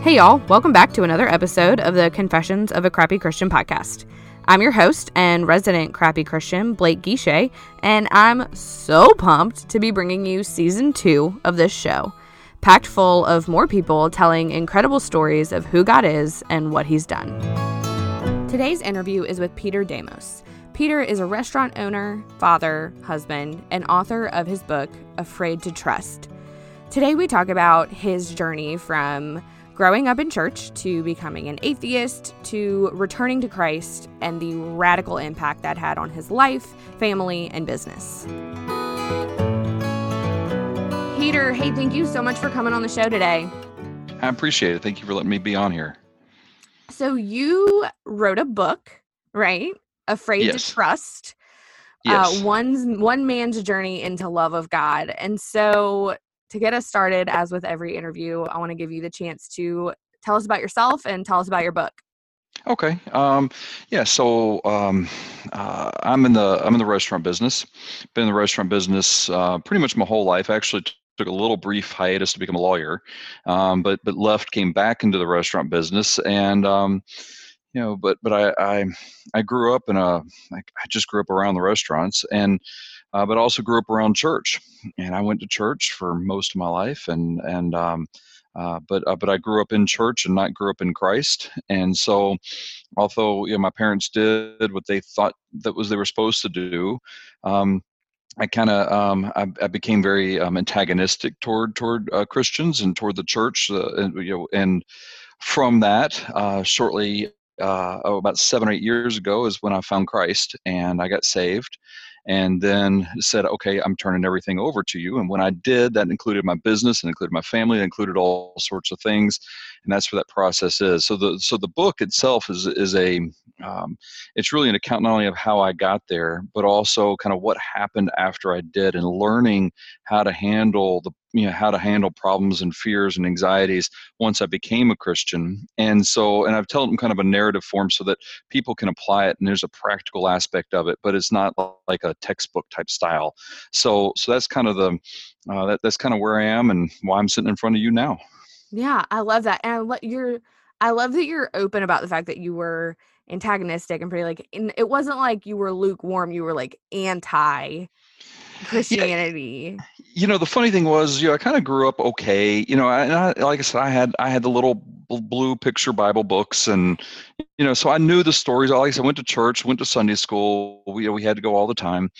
Hey, y'all, welcome back to another episode of the Confessions of a Crappy Christian podcast. I'm your host and resident crappy Christian, Blake Guichet, and I'm so pumped to be bringing you season two of this show, packed full of more people telling incredible stories of who God is and what He's done. Today's interview is with Peter Demos. Peter is a restaurant owner, father, husband, and author of his book, Afraid to Trust. Today we talk about his journey from growing up in church to becoming an atheist to returning to Christ and the radical impact that had on his life, family, and business. Peter, hey, thank you so much for coming on the show today. I appreciate it. Thank you for letting me be on here. So, you wrote a book, right? Afraid Yes. to Trust. Yes. Uh, one's one man's journey into love of God. And so, to get us started, as with every interview, I want to give you the chance to tell us about yourself and tell us about your book. Okay. Um, yeah. So um, uh, I'm in the I'm in the restaurant business. Been in the restaurant business uh, pretty much my whole life. I actually, took a little brief hiatus to become a lawyer, um, but but left, came back into the restaurant business, and um, you know, but but I I, I grew up in a I just grew up around the restaurants, and uh, but also grew up around church, and I went to church for most of my life, and and um, uh, but uh, but I grew up in church and not grew up in Christ, and so although you know, my parents did what they thought that was they were supposed to do, um, I kind of um, I, I became very um, antagonistic toward toward uh, Christians and toward the church, uh, and you know, and from that, uh, shortly uh, oh, about seven or eight years ago is when I found Christ and I got saved, and then said, okay, I'm turning everything over to you. And when I did, that included my business and included my family, it included all sorts of things, and that's where that process is. So the so the book itself is is a um, it's really an account not only of how I got there, but also kind of what happened after I did, and learning how to handle the you know how to handle problems and fears and anxieties once I became a Christian. And so, and I've told them kind of a narrative form so that people can apply it, and there's a practical aspect of it, but it's not like a textbook type style. So, so that's kind of the uh, that, that's kind of where I am and why I'm sitting in front of you now. Yeah, I love that. And I lo- you're I love that you're open about the fact that you were antagonistic and pretty like and it wasn't like you were lukewarm, you were like anti Christianity. you know the funny thing was you know i kind of grew up okay you know I, and I, like i said i had i had the little blue picture bible books and you know so i knew the stories like i said I went to church went to sunday school we, we had to go all the time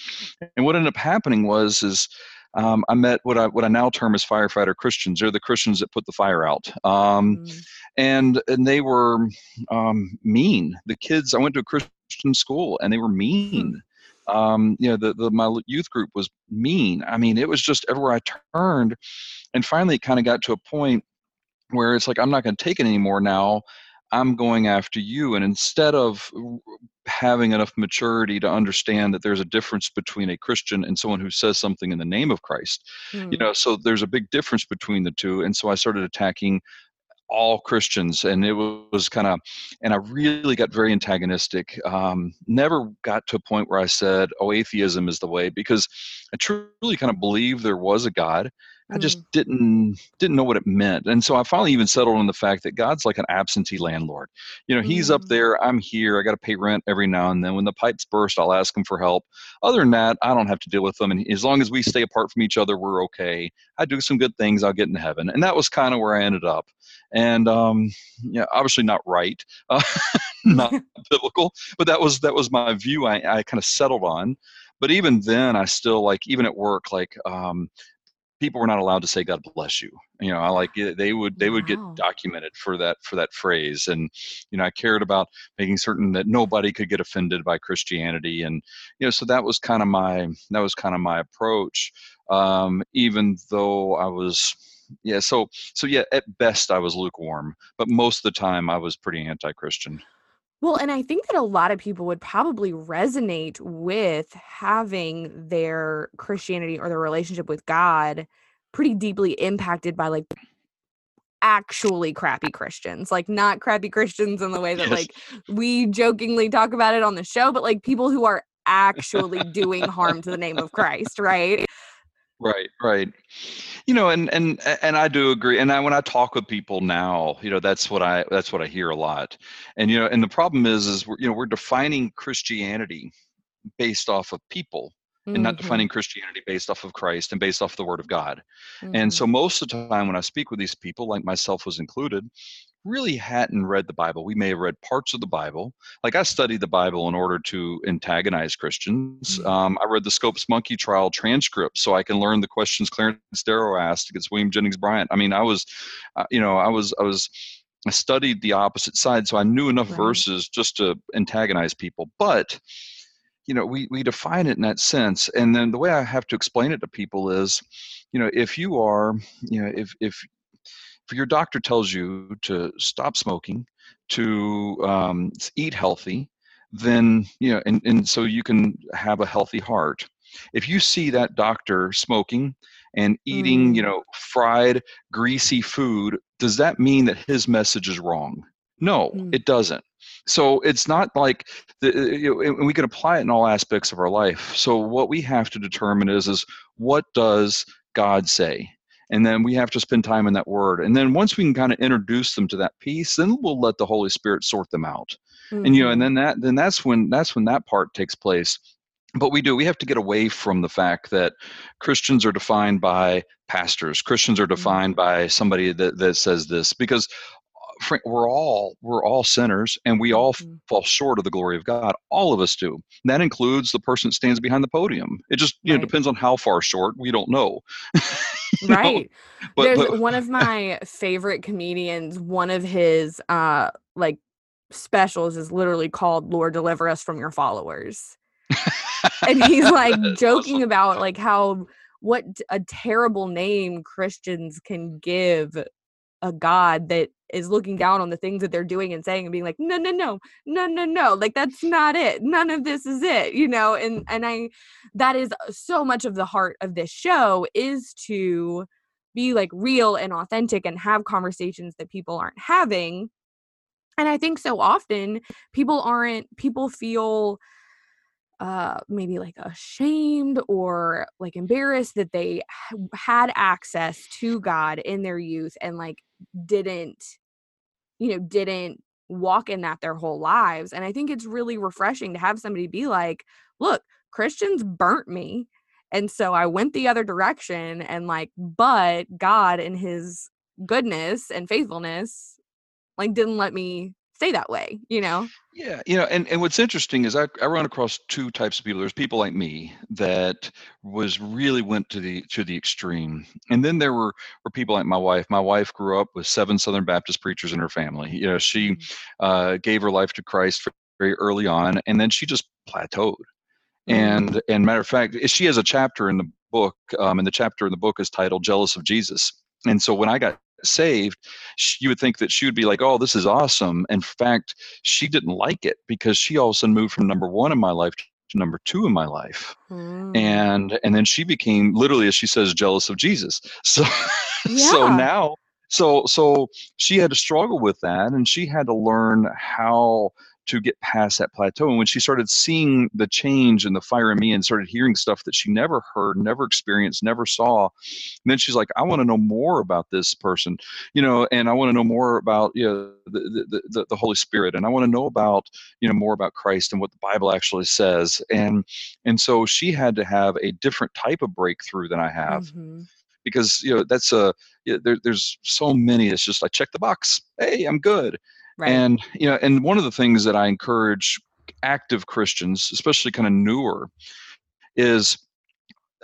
and what ended up happening was is um, i met what i what i now term as firefighter christians they're the christians that put the fire out um, Mm, and and they were um, mean. The kids. I went to a Christian school, and they were mean. Um, you know, the, the my youth group was mean. I mean, it was just everywhere I turned, and finally, it kind of got to a point where it's like I'm not going to take it anymore. Now, I'm going after you, and instead of having enough maturity to understand that there's a difference between a Christian and someone who says something in the name of Christ, you mm. know, so there's a big difference between the two, and so I started attacking all Christians, and it was kind of, and I really got very antagonistic. Um, never got to a point where I said, "Oh, atheism is the way," because I truly kind of believed there was a God. I just didn't didn't know what it meant, and so I finally even settled on the fact that God's like an absentee landlord. You know, He's up Mm. there, I'm here. I got to pay rent every now and then. When the pipes burst, I'll ask Him for help. Other than that, I don't have to deal with them, and as long as we stay apart from each other, we're okay. I do some good things, I'll get into heaven, and that was kind of where I ended up and um, yeah, obviously not right, uh, not biblical, but that was that was my view. I, I kind of settled on, but even then, I still like even at work, like um, people were not allowed to say God bless you. You know, I like they would they would get documented for that for that phrase, and you know, I cared about making certain that nobody could get offended by Christianity, and you know, so that was kind of my that was kind of my approach. um, even though I was yeah so so yeah at best i was lukewarm but most of the time i was pretty anti-christian well, and I think that a lot of people would probably resonate with having their Christianity or their relationship with God pretty deeply impacted by like actually crappy Christians, like not crappy Christians in the way that yes. like we jokingly talk about it on the show, but like people who are actually doing harm to the name of Christ, right? Right, right. You know, and and and I do agree. And I, when I talk with people now, you know, that's what I that's what I hear a lot. And you know, and the problem is, is we're you know we're defining Christianity based off of people and not mm-hmm. defining Christianity based off of Christ and based off the Word of God. Mm-hmm. And so most of the time when I speak with these people, like myself was included, really hadn't read the Bible. We may have read parts of the Bible. Like I studied the Bible in order to antagonize Christians. Mm-hmm. Um, I read the Scopes Monkey trial transcript so I can learn the questions Clarence Darrow asked against William Jennings Bryan. I mean, I was, uh, you know, I was, I was. I studied the opposite side, so I knew enough right. verses just to antagonize people. But you know, we we define it in that sense, and then the way I have to explain it to people is, you know, if you are, you know, if if if your doctor tells you to stop smoking, to um, eat healthy, then you know, and, and so you can have a healthy heart. If you see that doctor smoking and eating, mm. you know, fried, greasy food, does that mean that his message is wrong? No, mm. it doesn't. So it's not like the, you know, we can apply it in all aspects of our life. So what we have to determine is is what does God say? And then we have to spend time in that word and then once we can kind of introduce them to that piece then we'll let the holy spirit sort them out mm-hmm. and you know and mm-hmm. then that then that's when that's when that part takes place but we do we have to get away from the fact that christians are defined by pastors christians are defined mm-hmm. by somebody that, that says this because we're all we're all sinners and we all mm-hmm. fall short of the glory of god. All of us do. And that includes the person that stands behind the podium. It just you right. know depends on how far short. We don't know. Right. But, there's but, one of my favorite comedians one of his uh like specials is literally called lord deliver us from your followers. And he's like joking awesome. about like how what a terrible name christians can give a god that is looking down on the things that they're doing and saying and being like no no no no no no like that's not it. None of this is it you know and and i that is uh, so much of the heart of this show is to be like real and authentic and have conversations that people aren't having and i think so often people aren't people feel uh maybe like ashamed or like embarrassed that they had access to God in their youth and like didn't you know didn't walk in that their whole lives and I think it's really refreshing to have somebody be like look Christians burnt me and so I went the other direction and like but God in his goodness and faithfulness like didn't let me stay that way, you know? Yeah, you know, and, and what's interesting is I, I run across two types of people. There's people like me that was really went to the to the extreme. And then there were were people like my wife. My wife grew up with seven Southern Baptist preachers in her family. You know, she mm-hmm. uh, gave her life to Christ very early on, and then she just plateaued. Mm-hmm. And and matter of fact, she has a chapter in the book, um, and the chapter in the book is titled "Jealous of Jesus." And so when I got saved, you would think that she would be like, "Oh, this is awesome." In fact, she didn't like it because she all of a sudden moved from number one in my life to number two in my life, mm. and and then she became literally, as she says, jealous of Jesus. So, yeah. so now, so so she had to struggle with that, and she had to learn how to get past that plateau. And when she started seeing the change and the fire in me and started hearing stuff that she never heard, never experienced, never saw, then she's like, I want to know more about this person, you know, and I want to know more about, you know, the, the, the, Holy Spirit. And I want to know about, you know, more about Christ and what the Bible actually says. And, and so she had to have a different type of breakthrough than I have. Mm-hmm because you know that's a there, there's so many it's just i check the box hey i'm good Right. And you know, and one of the things that I encourage active Christians, especially kind of newer, is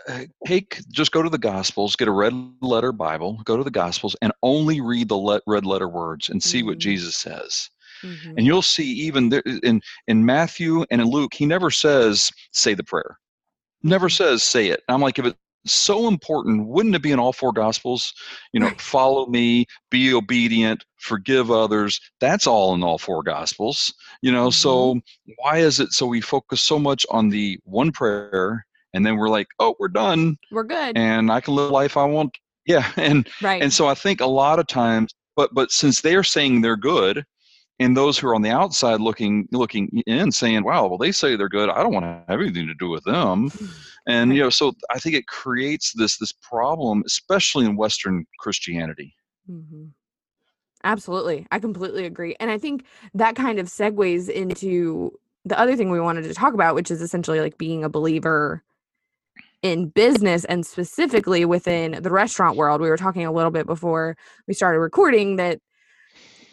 uh, take just go to the Gospels, get a red letter Bible, go to the Gospels, and only read the let, red letter words and see mm-hmm. what Jesus says. Mm-hmm. And you'll see even there, in in Matthew and in Luke, he never says say the prayer. Never mm-hmm. says say it. I'm like if it so important. Wouldn't it be in all four gospels? You know, Right. follow me, be obedient, forgive others. That's all in all four gospels. You know, so mm-hmm. why is it so we focus so much on the one prayer and then we're like, oh, we're done We're good. and I can live life I want. Yeah. And right. and so I think a lot of times, but but since they're saying they're good, and those who are on the outside looking looking in saying, "Wow, well they say they're good. I don't want to have anything to do with them." And you know, so I think it creates this this problem, especially in Western Christianity. hmm Absolutely. I completely agree. And I think that kind of segues into the other thing we wanted to talk about, which is essentially like being a believer in business and specifically within the restaurant world. We were talking a little bit before we started recording that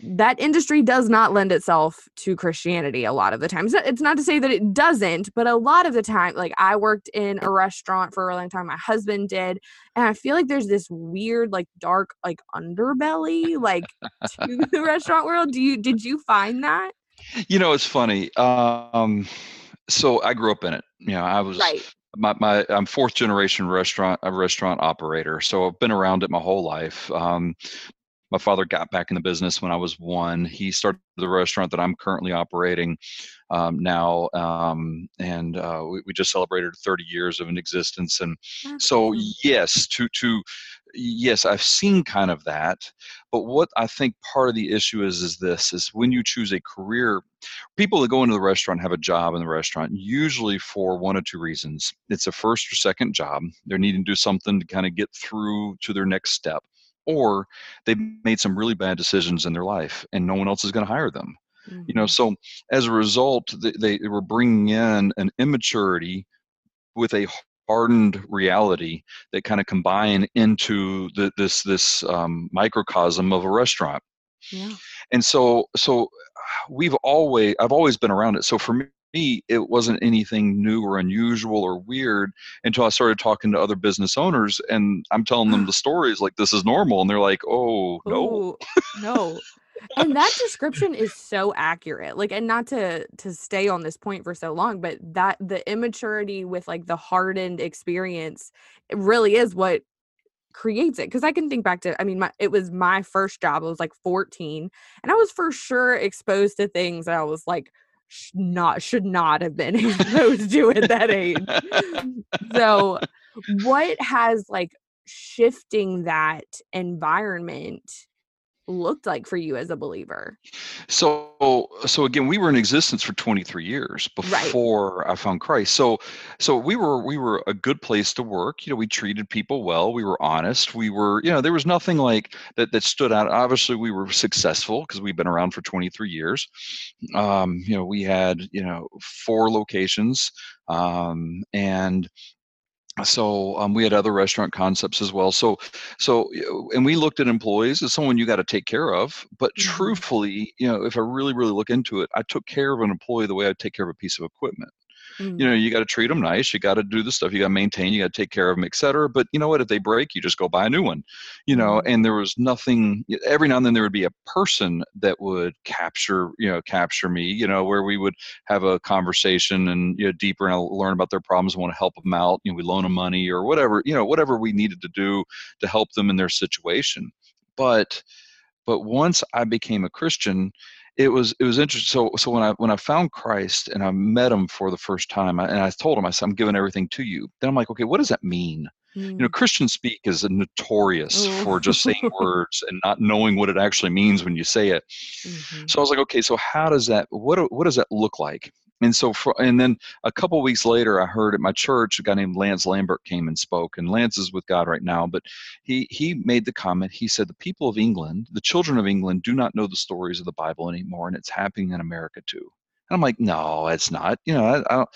that industry does not lend itself to Christianity a lot of the times. It's not to say that it doesn't, but a lot of the time, like I worked in a restaurant for a long time, my husband did, and I feel like there's this weird, like dark, like underbelly, like to the restaurant world. Do you did you find that? You know, it's funny. Um, so I grew up in it. You know, I was Right. my, my I'm fourth generation restaurant a restaurant operator, so I've been around it my whole life. Um, my father got back in the business when I was one. He started the restaurant that I'm currently operating um, now, um, and uh, we, we just celebrated 30 years of an existence. And so, yes, to to yes, I've seen kind of that. But what I think part of the issue is is this: is when you choose a career people that go into the restaurant have a job in the restaurant usually for one or two reasons it's a first or second job they're needing to do something to kind of get through to their next step or they've made some really bad decisions in their life and no one else is going to hire them you know Mhm. so as a result they, they were bringing in an immaturity with a hardened reality that kind of combine into the, this this um, microcosm of a restaurant yeah. and so so we've always i've always been around it so for me it wasn't anything new or unusual or weird until i started talking to other business owners and i'm telling them the stories like this is normal and they're like oh no Ooh, no. And that description is so accurate. Like and not to to stay on this point for so long, but that the immaturity with like the hardened experience really is what creates it because I can think back to I mean my it was my first job. I was like 14 and I was for sure exposed to things that I was like not should not have been exposed to at that age. So what has like shifting that environment looked like for you as a believer? so so again we were in existence for 23 years Right. before i found christ. So so we were we were a good place to work. You know we treated people well. We were honest. We were you know there was nothing like that that stood out. Obviously we were successful because we've been around for 23 years. Um you know we had you know four locations um and so um, we had other restaurant concepts as well so so and we looked at employees as someone you got to take care of but Mhm. truthfully you know if i really really look into it i took care of an employee the way i take care of a piece of equipment Mm, you know you got to treat them nice you got to do the stuff you got to maintain you got to take care of them etc but you know what if they break you just go buy a new one you know Mhm. and there was nothing every now and then there would be a person that would capture you know capture me you know where we would have a conversation and you know deeper and I'll learn about their problems and want to help them out you know we loan them money or whatever you know whatever we needed to do to help them in their situation but but once I became a Christian, it was it was interesting. So so when I when I found Christ and I met him for the first time, I, and I told him I said I'm giving everything to you. Then I'm like, okay, what does that mean? You know, mm. Christian speak is notorious Oh. for just saying words and not knowing what it actually means when you say it. Mhm. So I was like, okay, so how does that what what does that look like? And so for and then a couple weeks later, I heard at my church a guy named Lance Lambert came and spoke, and Lance is with God right now. But he he made the comment. He said the people of England, the children of England, do not know the stories of the Bible anymore, and it's happening in America too. And I'm like, no, it's not. You know, I, I don't.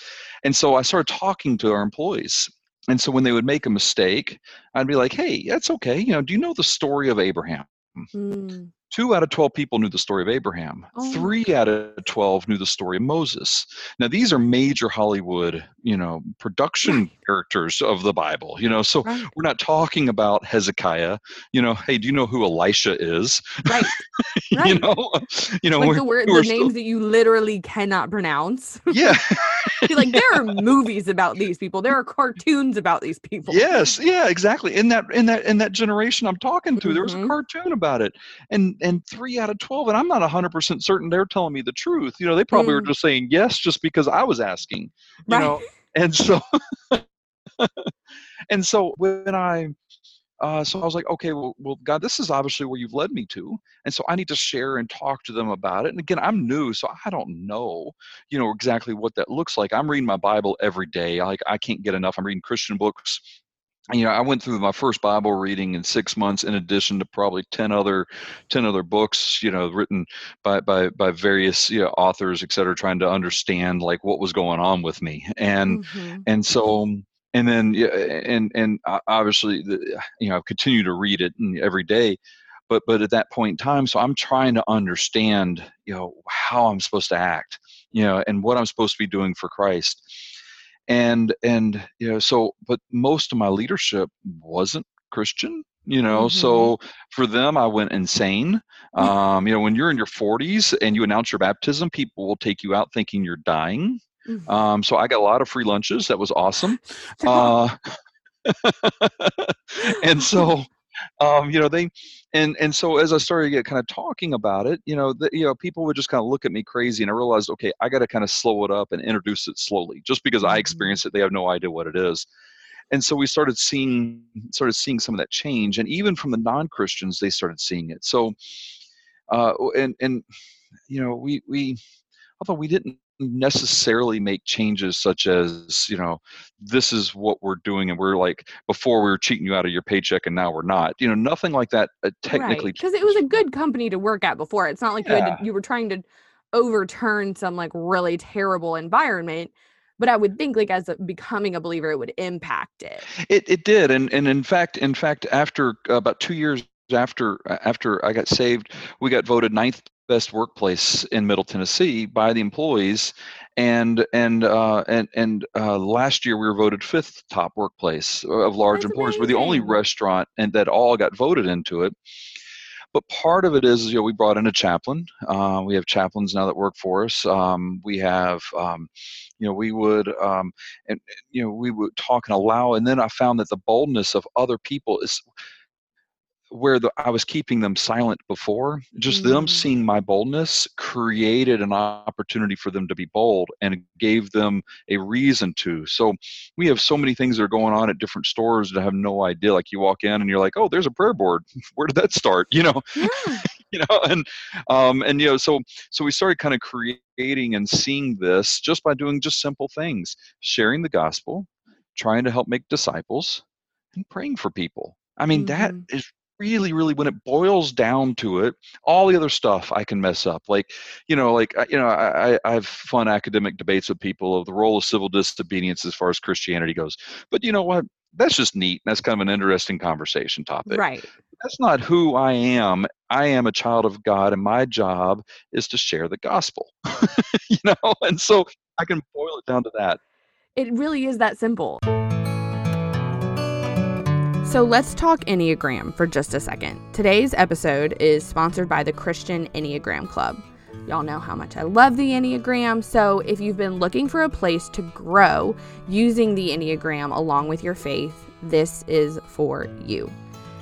And so I started talking to our employees. And so when they would make a mistake, I'd be like, hey, that's okay. You know, do you know the story of Abraham? Mm, Two out of 12 people knew the story of Abraham. Oh. Three out of 12 knew the story of Moses. Now, these are major Hollywood, you know, production characters of the Bible, you know, so Right. we're not talking about Hezekiah, you know, hey, do you know who Elisha is? Right. right. you know, you know, like the word, the still- names that you literally cannot pronounce. yeah, You're like, there are movies about these people. There are cartoons about these people. yes, yeah, exactly. In that, in that, in that generation I'm talking to, there was a Mhm. cartoon about it, and and three out of 12, and I'm not 100 percent certain they're telling me the truth. You know, they probably were Mm. just saying yes just because I was asking. You Right. know, and so and so when i uh, so i was like okay well, well god this is obviously where you've led me to and so i need to share and talk to them about it and again i'm new so i don't know you know exactly what that looks like i'm reading my bible every day like i can't get enough i'm reading christian books you know i went through my first bible reading in six months in addition to probably 10 other 10 other books you know written by by by various you know, authors et cetera trying to understand like what was going on with me and Mhm. and so um, and then yeah, and and obviously the, you know i continue to read it every day but but at that point in time so i'm trying to understand you know how i'm supposed to act you know and what i'm supposed to be doing for christ and and you know so but most of my leadership wasn't christian you know Mhm. so for them i went insane um you know when you're in your 40s and you announce your baptism people will take you out thinking you're dying Mhm. um, so I got a lot of free lunches. That was awesome. Uh, and so, um, you know, they, and and so as I started to get kind of talking about it, you know, the, you know, people would just kind of look at me crazy, and I realized, okay, I got to kind of slow it up and introduce it slowly. Just because I Mhm. experienced it, they have no idea what it is. And so we started seeing, started seeing some of that change, and even from the non-Christians, they started seeing it. So, uh, and and you know, we we although we didn't necessarily make changes such as you know this is what we're doing and we're like before we were cheating you out of your paycheck and now we're not you know nothing like that uh, technically because it was a good company to work at before. It's not like you had to, you were trying to overturn some like really terrible environment. But I would think like as a, becoming a believer, it would impact it. It it did, and and in fact, in fact, after uh, about two years after uh, after I got saved, we got voted ninth best workplace in Middle Tennessee by the employees, and and uh, and and uh, last year we were voted fifth top workplace of large That's employers. We're the only restaurant and that all got voted into it. But part of it is, you know, we brought in a chaplain. Uh, we have chaplains now that work for us. Um, we have, um, you know, we would, um, and you know, we would talk and allow. And then I found that the boldness of other people is where the, I was keeping them silent before. Just them Mm. seeing my boldness created an opportunity for them to be bold and gave them a reason to. So we have so many things that are going on at different stores that I have no idea. Like you walk in and you're like, oh, there's a prayer board. Where did that start? You know, Yeah. you know and um and you know so so we started kind of creating and seeing this just by doing just simple things sharing the gospel trying to help make disciples and praying for people i mean that Mhm. is really really when it boils down to it all the other stuff i can mess up like you know like uh, you know i i I have fun academic debates with people of the role of civil disobedience as far as christianity goes but you know what that's just neat that's kind of an interesting conversation topic Right. that's not who I am. I am a child of God, and my job is to share the gospel. you know, and so I can boil it down to that. It really is that simple. So let's talk Enneagram for just a second. Today's episode is sponsored by the Christian Enneagram Club. Y'all know how much I love the Enneagram, so if you've been looking for a place to grow using the Enneagram along with your faith, this is for you.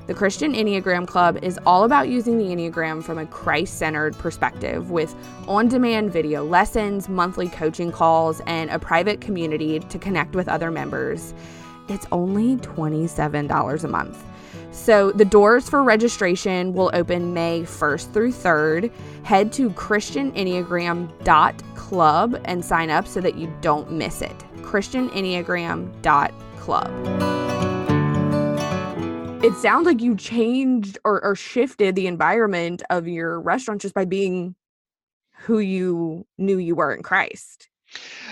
The Christian Enneagram Club is all about using the Enneagram from a Christ centered perspective with on demand video lessons, monthly coaching calls, and a private community to connect with other members. It's only $27 a month. So the doors for registration will open May 1st through 3rd. Head to christianenneagram.club and sign up so that you don't miss it. christianenneagram.club. It sounds like you changed or, or shifted the environment of your restaurant just by being who you knew you were in Christ.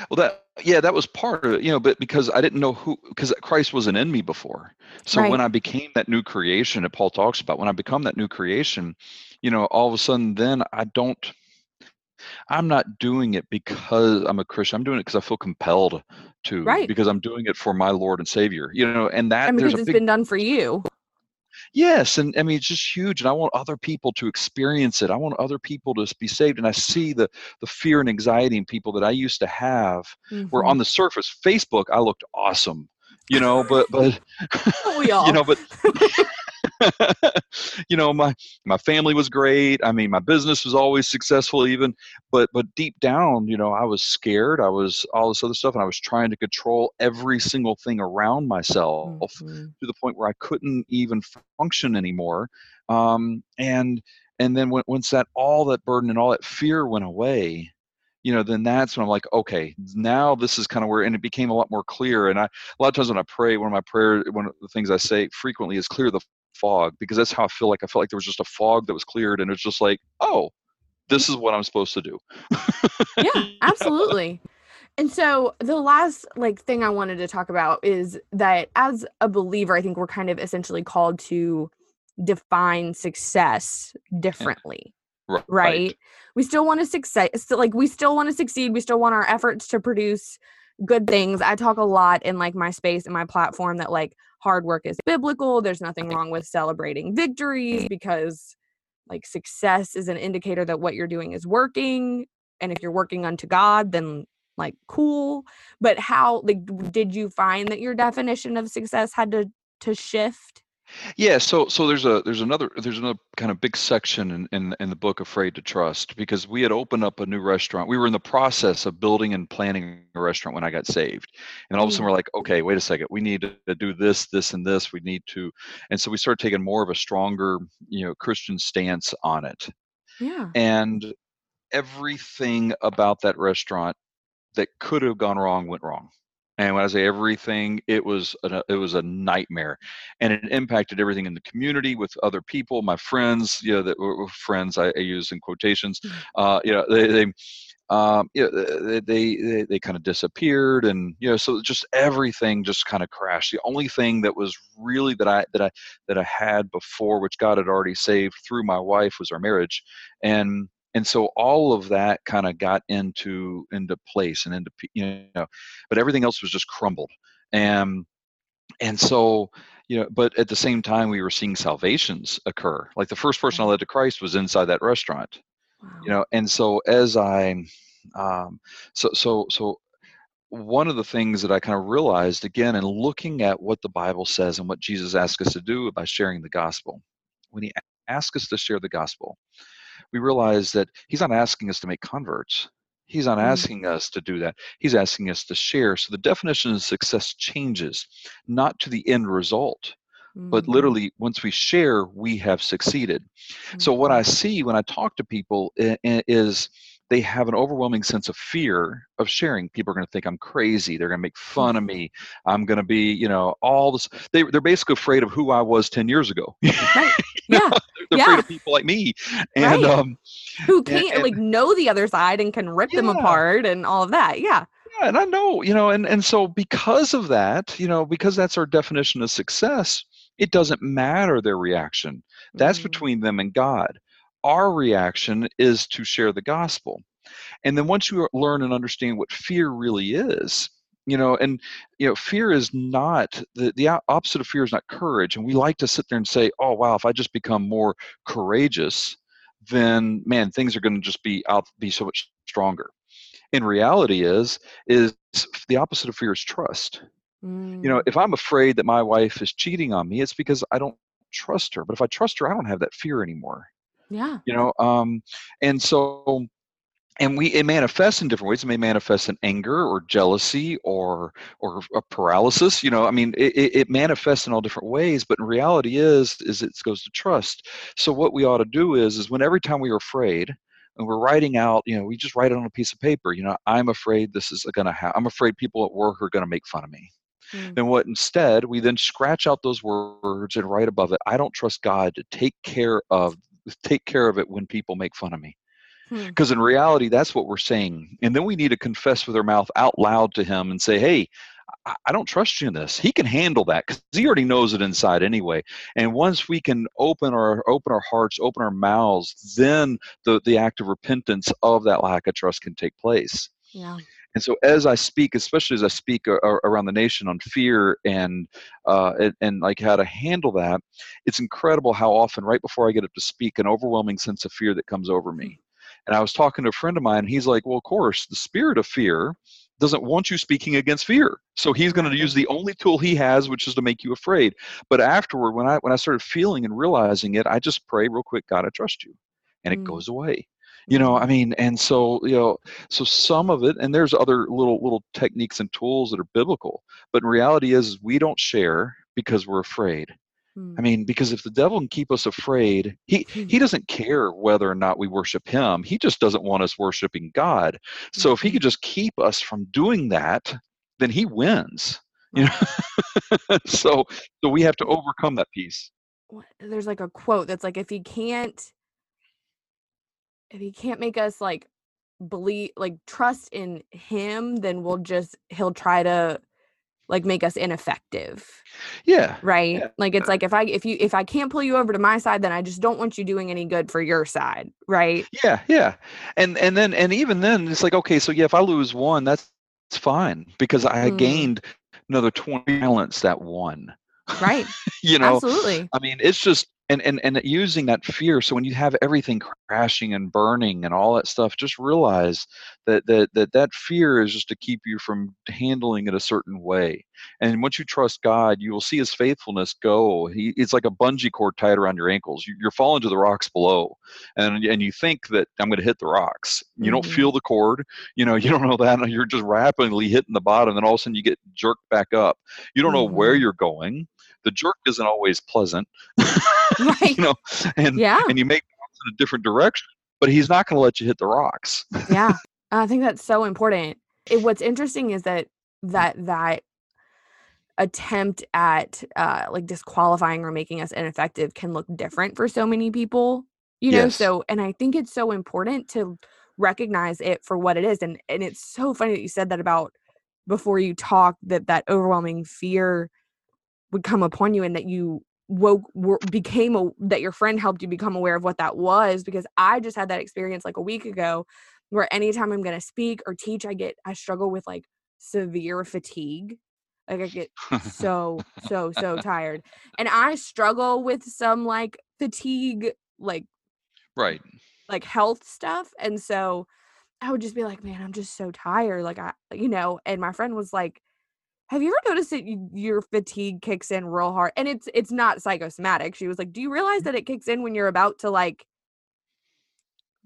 Well, that yeah, that was part of it, you know, but because I didn't know who, because Christ wasn't in me before. So Right. when I became that new creation that Paul talks about, when I become that new creation, you know, all of a sudden, then I don't, I'm not doing it because I'm a Christian. I'm doing it because I feel compelled to, Right. because I'm doing it for my Lord and Savior, you know, and that And there's because a it's big been done for you. Yes, and I mean it's just huge, and I want other people to experience it. I want other people to be saved, and I see the the fear and anxiety in people that I used to have. Where Mhm. on the surface, Facebook, I looked awesome, you know, but but we all. you know, but you know, my my family was great. I mean, my business was always successful, even, but but deep down, you know, I was scared. I was all this other stuff, and I was trying to control every single thing around myself Mhm. to the point where I couldn't even function anymore. Um, and and then when, once that all that burden and all that fear went away, you know, then that's when I'm like, okay, now this is kind of where, and it became a lot more clear. And I, a lot of times when I pray, one of my prayer, one of the things I say frequently is clear the fog, because that's how I feel like I felt like there was just a fog that was cleared, and it's just like, oh, this is what I'm supposed to do. yeah absolutely and so the last like thing i wanted to talk about is that as a believer i think we're kind of essentially called to define success differently Right. right we still want to succeed like we still want to succeed we still want our efforts to produce good things i talk a lot in like my space and my platform that like hard work is biblical. There's nothing wrong with celebrating victories because like success is an indicator that what you're doing is working. And if you're working unto god then like cool. But how like did you find that your definition of success had to to shift Yeah, so so there's a there's another there's another kind of big section in, in in the book Afraid to Trust because we had opened up a new restaurant. We were in the process of building and planning a restaurant when I got saved. And all of a sudden Mm. we're like, okay, wait a second, we need to do this, this, and this. We need to and so we started taking more of a stronger, you know, Christian stance on it. yeah And everything about that restaurant that could have gone wrong went wrong. And when I say everything, it was a, it was a nightmare, and it impacted everything in the community with other people, my friends, you know, that were friends. I, I use in quotations. Mhm. Uh, you know, they, they um, you know, they they they, they kind of disappeared, and you know, so just everything just kind of crashed. The only thing that was really that I that I that I had before, which God had already saved through my wife, was our marriage, and and so all of that kind of got into into place and into you know but everything else was just crumbled. And and so you know but at the same time we were seeing salvations occur. Like the first person i led to christ was inside that restaurant you know? And so as i um so so so one of the things that i kind of realized again in looking at what the bible says and what jesus asked us to do by sharing the gospel when he a- asked us to share the gospel we realize that he's not asking us to make converts he's not Mm. asking us to do that he's asking us to share so the definition of success changes not to the end result but Mhm. literally once we share we have succeeded so what Mhm. I see when I talk to people i- i- is they have an overwhelming sense of fear of sharing. People are going to think I'm crazy. They're going to make fun of me. I'm going to be, you know, all this. They, they're basically afraid of who I was 10 years ago. right know, yeah they're Yeah. afraid of people like me. And, Right. um, who can't and- like know the other side and can rip them apart and all of that yeah yeah, and I know, you know, and, and so because of that, you know, because that's our definition of success, it doesn't matter their reaction. That's Mm. between them and God. Our reaction is to share the gospel. And then once you learn and understand what fear really is, you know, and you know, fear is not the the opposite of fear is not courage. And we like to sit there and say, "Oh, wow, if I just become more courageous, then man, things are going to just be out be so much stronger." In reality, is is the opposite of fear is trust you know Mm. if i'm afraid that my wife is cheating on me it's because i don't trust her but if i trust her i don't have that fear anymore yeah. you know um and so and we it manifests in different ways. It may manifest in anger or jealousy or or a paralysis you know i mean it, it manifests in all different ways but in reality is is it goes to trust. So what we ought to do is is when every time we are afraid and we're writing out you know we just write it on a piece of paper you know i'm afraid this is going to happen i'm afraid people at work are going to make fun of me. Mm. then what instead we then scratch out those words and write above it i don't trust god to take care of take care of it when people make fun of me Hmm. Because in reality, that's what we're saying. And then we need to confess with our mouth out loud to Him and say, hey, I, I don't trust you in this. He can handle that because he already knows it inside anyway. And once we can open our open our hearts, open our mouths, then the the act of repentance of that lack of trust can take place. Yeah. And so, as I speak, especially as I speak a- a- around the nation on fear and, uh, and and like how to handle that, it's incredible how often, right before I get up to speak, an overwhelming sense of fear that comes over me. And I was talking to a friend of mine, and he's like, "Well, of course, the spirit of fear doesn't want you speaking against fear, so he's going to use the only tool he has, which is to make you afraid." But afterward, when I when I started feeling and realizing it, I just pray real quick, "God, I trust you," and it Mm. goes away you know i mean and so you know so some of it and there's other little little techniques and tools that are biblical but in reality is we don't share because we're afraid. Mm. i mean because if the devil can keep us afraid he he doesn't care whether or not we worship him he just doesn't want us worshiping god. So if he Mhm. could just keep us from doing that then he wins you know? So so we have to overcome that piece. There's like a quote that's like if he can't if he can't make us like believe like trust in him then we'll just he'll try to like make us ineffective yeah right Yeah. like it's like if i if you if i can't pull you over to my side then i just don't want you doing any good for your side right Yeah, yeah. And and then and even then it's like, okay, so yeah, if I lose one, that's, that's fine because I Mm. gained another 20 talents that one. right you know, absolutely I mean, it's just and and and using that fear. So when you have everything crashing and burning and all that stuff, just realize that that that that fear is just to keep you from handling it a certain way. And once you trust God, you will see His faithfulness go. He, it's like a bungee cord tied around your ankles. You, you're falling to the rocks below, and and you think that I'm going to hit the rocks. You don't Mhm. feel the cord. You know, you don't know that. You're just rapidly hitting the bottom, and all of a sudden you get jerked back up. You don't know where Mhm. you're going. The jerk isn't always pleasant. right you know, and yeah and you make in a different direction, but he's not going to let you hit the rocks. yeah i think that's so important it, what's interesting is that that that attempt at uh like disqualifying or making us ineffective can look different for so many people you know Yes. so and i think it's so important to recognize it for what it is and and it's so funny that you said that about before you talk that that overwhelming fear would come upon you and that you woke were, became a, that your friend helped you become aware of what that was because i just had that experience like a week ago where anytime i'm going to speak or teach i get i struggle with like severe fatigue. Like i get so so so tired. And i struggle with some like fatigue like right. like health stuff and so i would just be like man i'm just so tired. Like i you know and my friend was like have you ever noticed that you, your fatigue kicks in real hard? And it's it's not psychosomatic. She was like do you realize mm. that it kicks in when you're about to like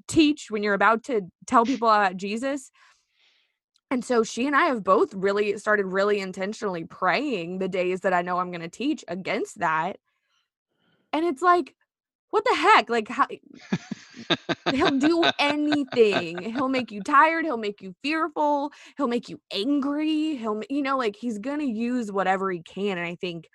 teach when you're about to tell people about jesus? And so she and i have both really started really intentionally praying the days that i know i'm going to teach against that. And it's like what the heck? Like how he'll do anything. He'll make you tired. He'll make you fearful. He'll make you angry. He'll you know like he's gonna use whatever he can and i think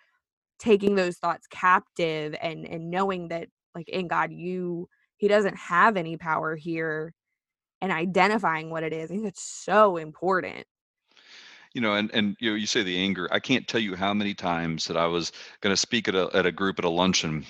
taking those thoughts captive and and knowing that like in god you he doesn't have any power here and identifying what it is i think that's so important. You know, and and you know, you say the anger. I can't tell you how many times that I was going to speak at a at a group at a luncheon,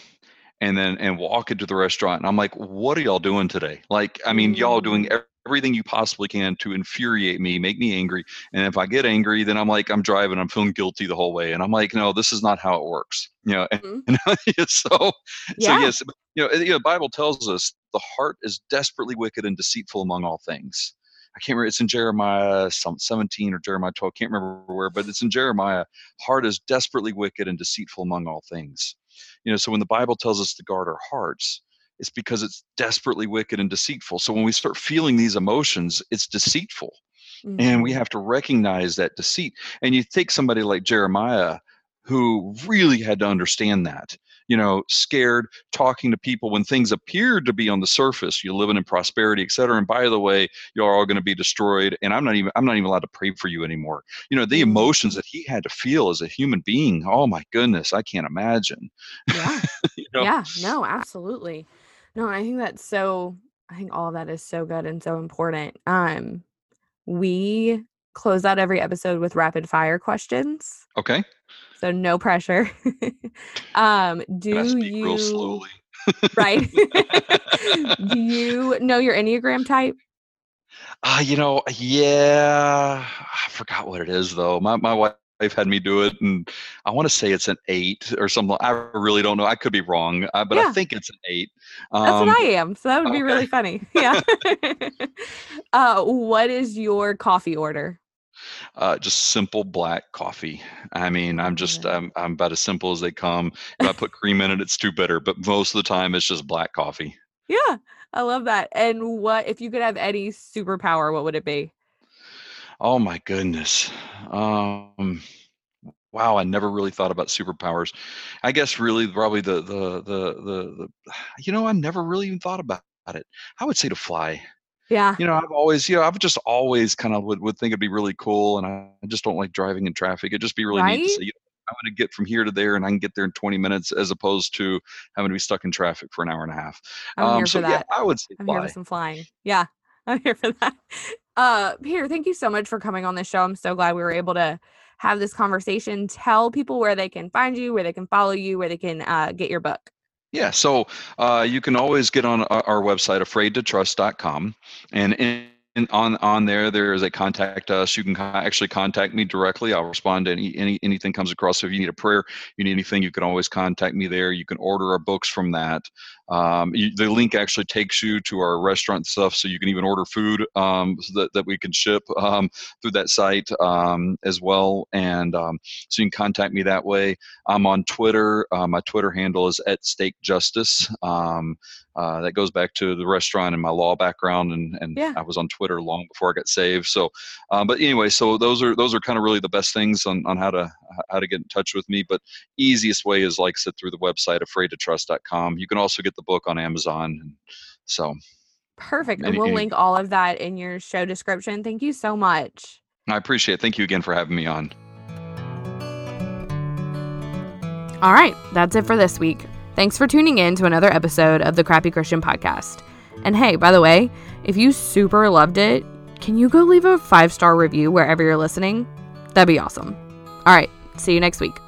and then and walk into the restaurant, and I'm like, "What are y'all doing today?" Like, I mean, y'all doing Mm. everything you possibly can to infuriate me, make me angry. And if I get angry, then I'm like, I'm driving, I'm feeling guilty the whole way, and I'm like, no, this is not how it works. You know, Mhm. and, so so Yeah. yes, you know, you know, the Bible tells us the heart is desperately wicked and deceitful among all things. I can't remember. It's in Jeremiah some 17 or Jeremiah 12. I Can't remember where, but it's in Jeremiah. Heart is desperately wicked and deceitful among all things. You know, so when the Bible tells us to guard our hearts, it's because it's desperately wicked and deceitful. So when we start feeling these emotions, it's deceitful, and we Mhm. have to recognize that deceit. And you take somebody like Jeremiah, who really had to understand that. You know, scared, talking to people when things appeared to be on the surface. You're living in prosperity, et cetera. And by the way, you're all going to be destroyed. And I'm not even I'm not even allowed to pray for you anymore. You know, the Mhm. emotions that he had to feel as a human being. Oh my goodness, I can't imagine. yeah you know? Yeah, no, absolutely. No, I think that's so I think all that is so good and so important. Um, we close out every episode with rapid fire questions. Okay. So no pressure. um, do you right? do you know your Enneagram type? Uh, you know, yeah, I forgot what it is though. My my wife had me do it, and I want to say it's an eight or something. I really don't know. I could be wrong, uh, but yeah. I think it's an eight. Um, That's what um, I am. So that would be really funny. Yeah. uh, what is your coffee order? Uh, just simple black coffee. I mean, I'm just I'm, I'm about as simple as they come. If I put cream in it, it's too bitter. But most of the time, it's just black coffee. Yeah, I love that. And what if you could have any superpower? What would it be? Oh my goodness. Um, wow, I never really thought about superpowers. I guess really probably the the the the, the you know I never really even thought about it. I would say to fly. Yeah. You know, I've always, you know, I've just always kind of would, would think it'd be really cool. And I just don't like driving in traffic. It'd just be really right? neat to say, you know, I'm going to get from here to there and I can get there in 20 minutes as opposed to having to be stuck in traffic for an hour and a half. I'm um, here so, for that. Yeah, I would say I'm fly. here for some flying. Yeah. I'm here for that. Uh, Peter, thank you so much for coming on the show. I'm so glad we were able to have this conversation. Tell people where they can find you, where they can follow you, where they can uh, get your book. Yeah, so uh, you can always get on our, our website, afraidtotrust.com, and in on on there there is a contact us. You can actually contact me directly. I'll respond to any, any anything comes across. So if you need a prayer you need anything you can always contact me there. You can order our books from that um, you, the link actually takes you to our restaurant stuff so you can even order food um, so that, that we can ship um, through that site um, as well and um, so you can contact me that way i'm on twitter uh, my twitter handle is at steak justice um, uh, that goes back to the restaurant and my law background, and, and yeah. I was on Twitter long before I got saved. So, um, but anyway, so those are those are kind of really the best things on, on how to how to get in touch with me. But easiest way is like sit through the website afraidtotrust.com. You can also get the book on Amazon. So perfect, and we'll link all of that in your show description. Thank you so much. I appreciate it. Thank you again for having me on. All right, that's it for this week. Thanks for tuning in to another episode of the Crappy Christian Podcast. And hey, by the way, if you super loved it, can you go leave a five star review wherever you're listening? That'd be awesome. All right, see you next week.